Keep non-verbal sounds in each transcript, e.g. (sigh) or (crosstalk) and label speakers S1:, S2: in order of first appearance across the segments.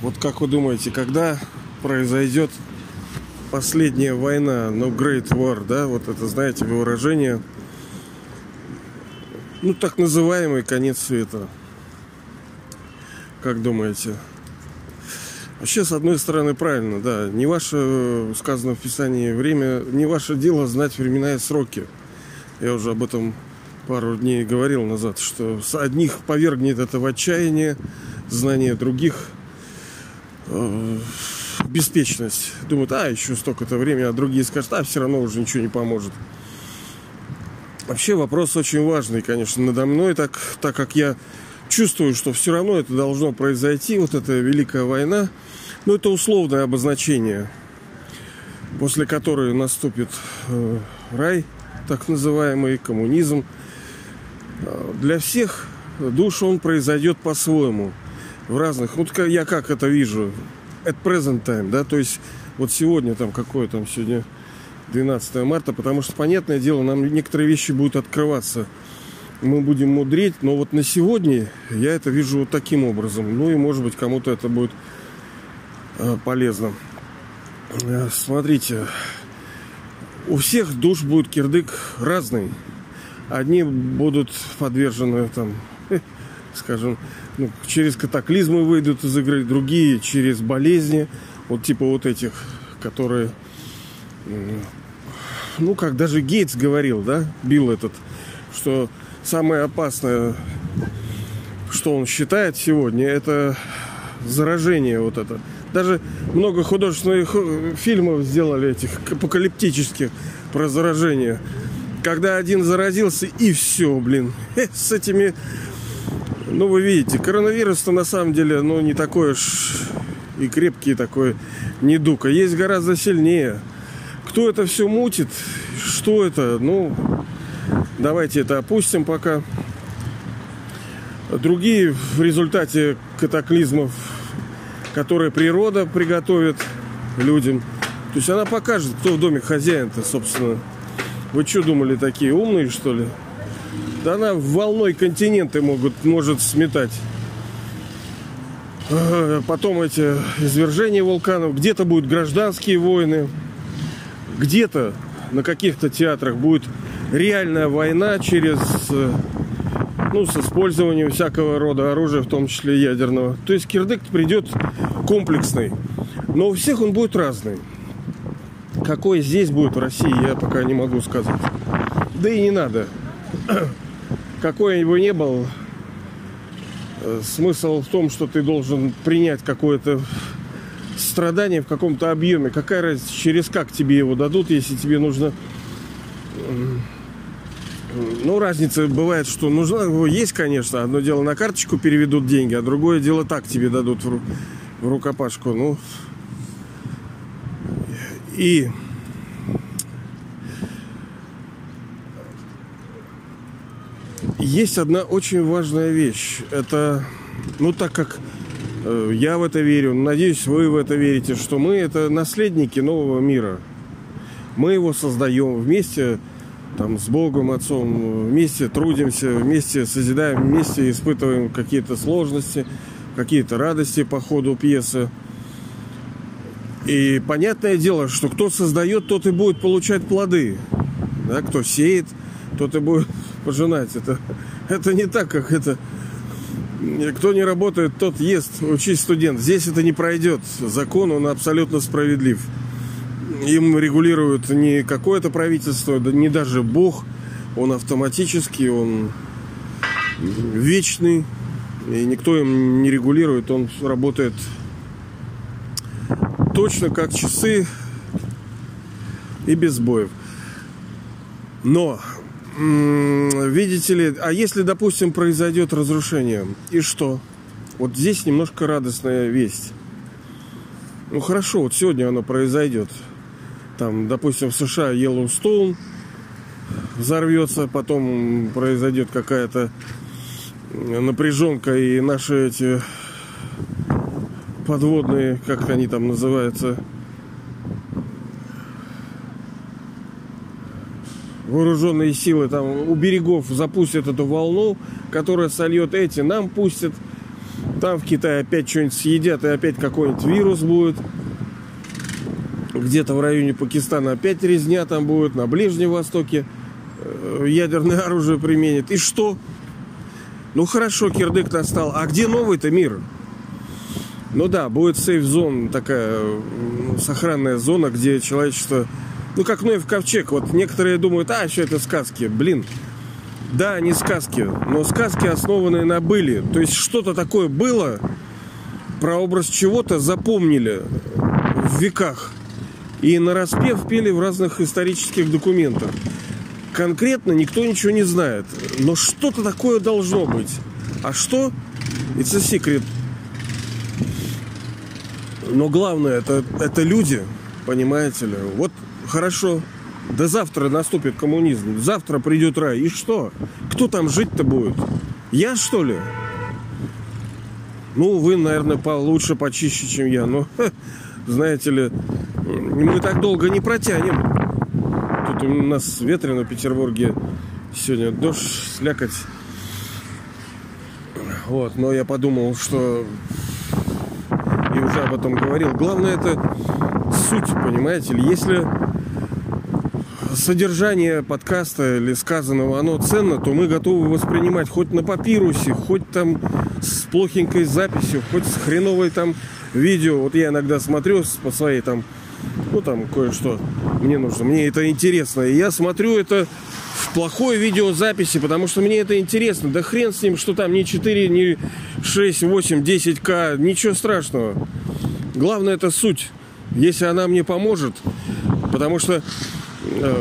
S1: Вот как вы думаете, когда произойдет последняя война, ну, Great War, да, вот это, знаете, выражение, ну, так называемый конец света. Как думаете? Вообще, с одной стороны, правильно, да. Не ваше, сказано в Писании, время, не ваше дело знать времена и сроки. Я уже об этом пару дней говорил назад, что с одних повергнет это в отчаяние, знание других э, беспечность. Думают, а, еще столько-то времени, а другие скажут, а, все равно уже ничего не поможет. Вообще вопрос очень важный, конечно, надо мной, так, так как я чувствую, что все равно это должно произойти, вот эта Великая война. Но это условное обозначение, после которой наступит э, рай, так называемый коммунизм. Для всех душ он произойдет по-своему. В разных... Вот я как это вижу. At present time, да, то есть вот сегодня там какое там сегодня 12 марта, потому что, понятное дело, нам некоторые вещи будут открываться. Мы будем мудреть, но вот на сегодня я это вижу вот таким образом. Ну и, может быть, кому-то это будет э, полезно. Э, смотрите, у всех душ будет кирдык разный. Одни будут подвержены там, скажем, ну, через катаклизмы выйдут из игры, другие через болезни, вот типа вот этих, которые ну, как даже Гейтс говорил, да, бил этот, что самое опасное, что он считает сегодня, это заражение вот это. Даже много художественных фильмов сделали этих апокалиптических про заражение. Когда один заразился, и все, блин. (laughs) С этими... Ну, вы видите, коронавирус-то на самом деле, ну, не такой уж и крепкий такой недуг. А есть гораздо сильнее. Кто это все мутит? Что это? Ну, давайте это опустим пока. Другие в результате катаклизмов, которые природа приготовит людям. То есть она покажет, кто в доме хозяин-то, собственно. Вы что думали, такие умные, что ли? Да она волной континенты могут, может сметать. Потом эти извержения вулканов. Где-то будут гражданские войны где-то на каких-то театрах будет реальная война через э, ну, с использованием всякого рода оружия, в том числе ядерного. То есть кирдык придет комплексный. Но у всех он будет разный. Какой здесь будет в России, я пока не могу сказать. Да и не надо. (clears throat) Какой бы ни был, э, смысл в том, что ты должен принять какое-то страдания в каком-то объеме. Какая разница, через как тебе его дадут, если тебе нужно... Ну, разница бывает, что нужно, есть, конечно, одно дело на карточку переведут деньги, а другое дело так тебе дадут в, в рукопашку. Ну, и есть одна очень важная вещь. Это, ну, так как Э, я в это верю, надеюсь, вы в это верите, что мы это наследники нового мира. Мы его создаем вместе там, с Богом, Отцом, вместе трудимся, вместе созидаем, вместе испытываем какие-то сложности, какие-то радости по ходу пьесы. И понятное дело, что кто создает, тот и будет получать плоды. Да, кто сеет, тот и будет пожинать. Это, это не так, как это кто не работает, тот ест. Учись, студент. Здесь это не пройдет. Закон, он абсолютно справедлив. Им регулирует не какое-то правительство, да не даже Бог. Он автоматический, он вечный. И никто им не регулирует. Он работает точно как часы и без сбоев. Но видите ли, а если, допустим, произойдет разрушение, и что? Вот здесь немножко радостная весть. Ну хорошо, вот сегодня оно произойдет. Там, допустим, в США Йеллоустоун взорвется, потом произойдет какая-то напряженка, и наши эти подводные, как они там называются, вооруженные силы там у берегов запустят эту волну, которая сольет эти, нам пустят. Там в Китае опять что-нибудь съедят, и опять какой-нибудь вирус будет. Где-то в районе Пакистана опять резня там будет, на Ближнем Востоке э, ядерное оружие применит. И что? Ну хорошо, кирдык настал. А где новый-то мир? Ну да, будет сейф-зон, такая сохранная зона, где человечество... Ну, как Ноев ковчег. Вот некоторые думают, а, что это сказки. Блин, да, они сказки, но сказки основанные на были. То есть что-то такое было, прообраз чего-то запомнили в веках. И на распев пели в разных исторических документах. Конкретно никто ничего не знает. Но что-то такое должно быть. А что? It's a secret. Но главное, это, это люди, понимаете ли. Вот хорошо, да завтра наступит коммунизм, завтра придет рай. И что? Кто там жить-то будет? Я, что ли? Ну, вы, наверное, получше, почище, чем я. Но, (laughs) знаете ли, мы так долго не протянем. Тут у нас ветрено в Петербурге. Сегодня дождь, слякоть. Вот, но я подумал, что и уже об этом говорил. Главное это суть, понимаете ли. Если содержание подкаста или сказанного, оно ценно, то мы готовы воспринимать хоть на папирусе, хоть там с плохенькой записью, хоть с хреновой там видео. Вот я иногда смотрю по своей там, ну там кое-что мне нужно, мне это интересно. И я смотрю это в плохой видеозаписи, потому что мне это интересно. Да хрен с ним, что там не 4, не 6, 8, 10к, ничего страшного. Главное это суть. Если она мне поможет, потому что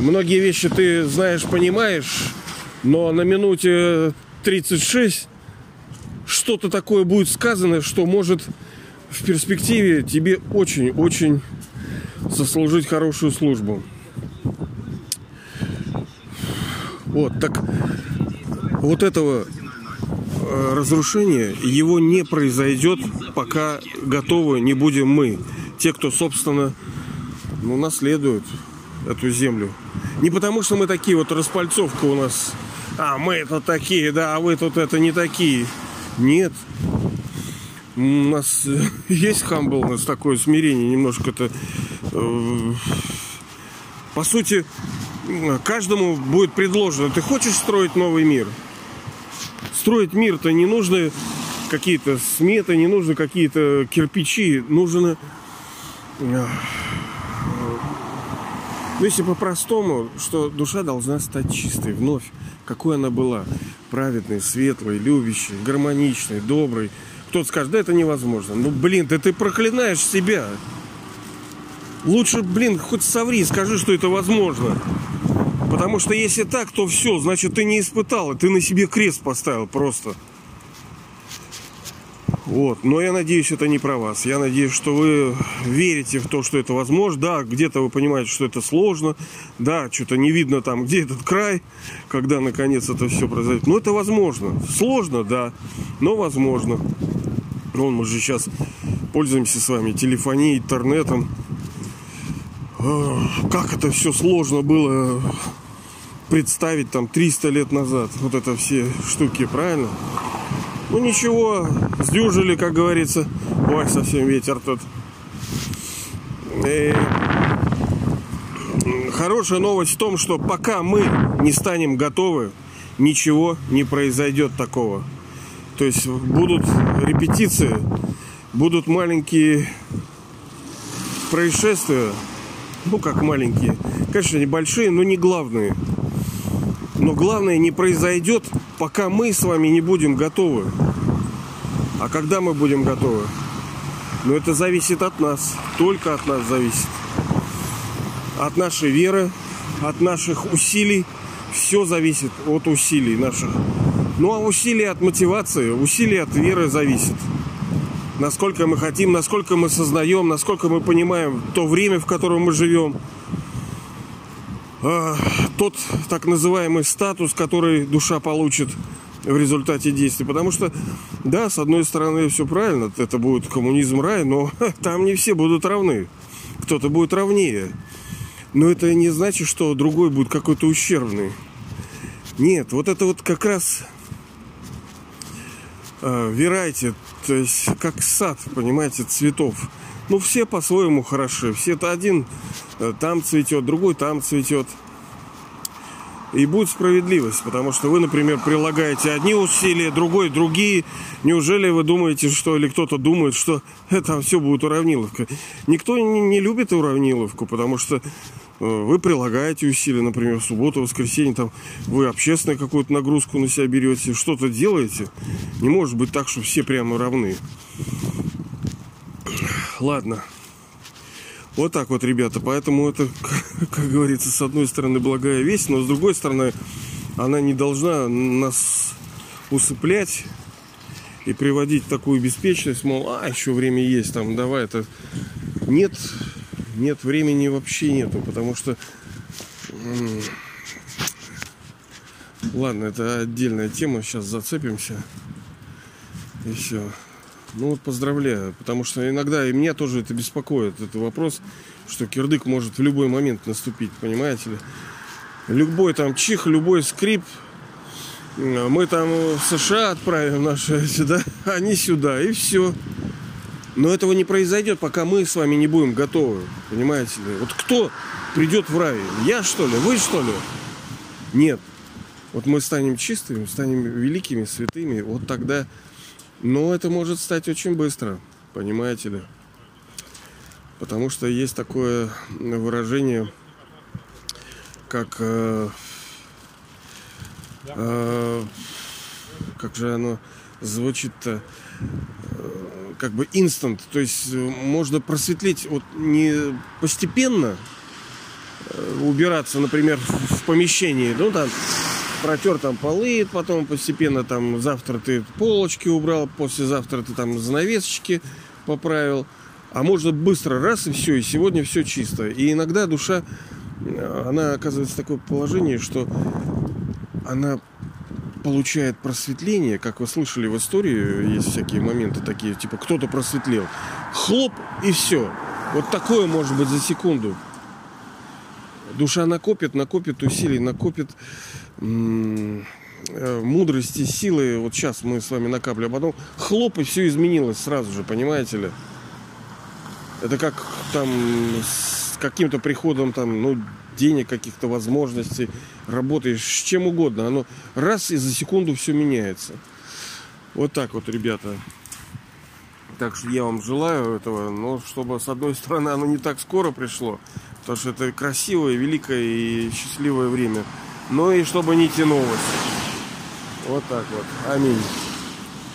S1: многие вещи ты знаешь, понимаешь, но на минуте 36 что-то такое будет сказано, что может в перспективе тебе очень-очень сослужить хорошую службу. Вот, так вот этого э, разрушения, его не произойдет, пока готовы не будем мы. Те, кто, собственно, ну, наследуют эту землю. Не потому, что мы такие вот распальцовка у нас. А, мы это такие, да, а вы тут это не такие. Нет. У нас (laughs) есть хамбл, у нас такое смирение немножко это... Э, по сути, каждому будет предложено. Ты хочешь строить новый мир? Строить мир-то не нужно какие-то сметы, не нужно какие-то кирпичи. Нужно ну, если по-простому, что душа должна стать чистой вновь, какой она была. Праведной, светлой, любящей, гармоничной, доброй. Кто-то скажет, да это невозможно. Ну, блин, да ты проклинаешь себя. Лучше, блин, хоть соври, скажи, что это возможно. Потому что если так, то все, значит, ты не испытал, ты на себе крест поставил просто. Вот. Но я надеюсь, это не про вас. Я надеюсь, что вы верите в то, что это возможно. Да, где-то вы понимаете, что это сложно. Да, что-то не видно там, где этот край, когда наконец это все произойдет. Но это возможно. Сложно, да, но возможно. Вон мы же сейчас пользуемся с вами телефонией, интернетом. Как это все сложно было представить там 300 лет назад. Вот это все штуки, правильно? Ну ничего, сдюжили, как говорится. Ой, совсем ветер тут. И хорошая новость в том, что пока мы не станем готовы, ничего не произойдет такого. То есть будут репетиции, будут маленькие происшествия, ну как маленькие, конечно небольшие, но не главные. Но главное не произойдет, пока мы с вами не будем готовы. А когда мы будем готовы? Ну, это зависит от нас. Только от нас зависит. От нашей веры, от наших усилий. Все зависит от усилий наших. Ну, а усилия от мотивации, усилия от веры зависит. Насколько мы хотим, насколько мы сознаем, насколько мы понимаем то время, в котором мы живем – а, тот так называемый статус, который душа получит в результате действий. Потому что, да, с одной стороны, все правильно, это будет коммунизм рай, но (laughs) там не все будут равны. Кто-то будет равнее. Но это не значит, что другой будет какой-то ущербный. Нет, вот это вот как раз э, верайте, то есть как сад, понимаете, цветов. Ну, все по-своему хороши. Все-то один э, там цветет, другой там цветет. И будет справедливость, потому что вы, например, прилагаете одни усилия, другой другие. Неужели вы думаете, что или кто-то думает, что (laughs) это все будет уравниловка? Никто не, не любит уравниловку, потому что Э, вы прилагаете усилия, например, в субботу, воскресенье, там, вы общественную какую-то нагрузку на себя берете, что-то делаете. Не может быть так, что все прямо равны. Ладно. Вот так вот, ребята. Поэтому это, (laughs) как говорится, с одной стороны благая весть, но с другой стороны, она не должна нас усыплять и приводить такую беспечность, мол, а, еще время есть, там, давай это... Нет, нет времени вообще нету, потому что... Ладно, это отдельная тема, сейчас зацепимся. И все. Ну вот поздравляю, потому что иногда и меня тоже это беспокоит, этот вопрос, что кирдык может в любой момент наступить, понимаете ли. Любой там чих, любой скрип, мы там в США отправим наши сюда, (laughs) они сюда, и все. Но этого не произойдет, пока мы с вами не будем готовы. Понимаете ли? Вот кто придет в рай? Я что ли? Вы что ли? Нет. Вот мы станем чистыми, станем великими, святыми. Вот тогда... Но это может стать очень быстро. Понимаете ли? Потому что есть такое выражение, как... Э, э, как же оно звучит-то? как бы инстант, то есть э, можно просветлить вот не постепенно э, убираться, например, в помещении, ну там протер там полы, потом постепенно там завтра ты полочки убрал, послезавтра ты там занавесочки поправил, а можно быстро раз и все, и сегодня все чисто. И иногда душа, э, она оказывается в такое положение, что она получает просветление, как вы слышали в истории, есть всякие моменты такие, типа кто-то просветлел, хлоп и все. Вот такое может быть за секунду. Душа накопит, накопит усилий, накопит мудрости, силы. Вот сейчас мы с вами накапливаем, а потом хлоп и все изменилось сразу же, понимаете ли? Это как там с каким-то приходом там, ну, денег, каких-то возможностей, работаешь с чем угодно. Оно раз и за секунду все меняется. Вот так вот, ребята. Так что я вам желаю этого, но чтобы с одной (laughs) стороны оно не так скоро пришло, потому что это красивое, великое и счастливое время, но и чтобы не тянулось. Вот так вот. Аминь.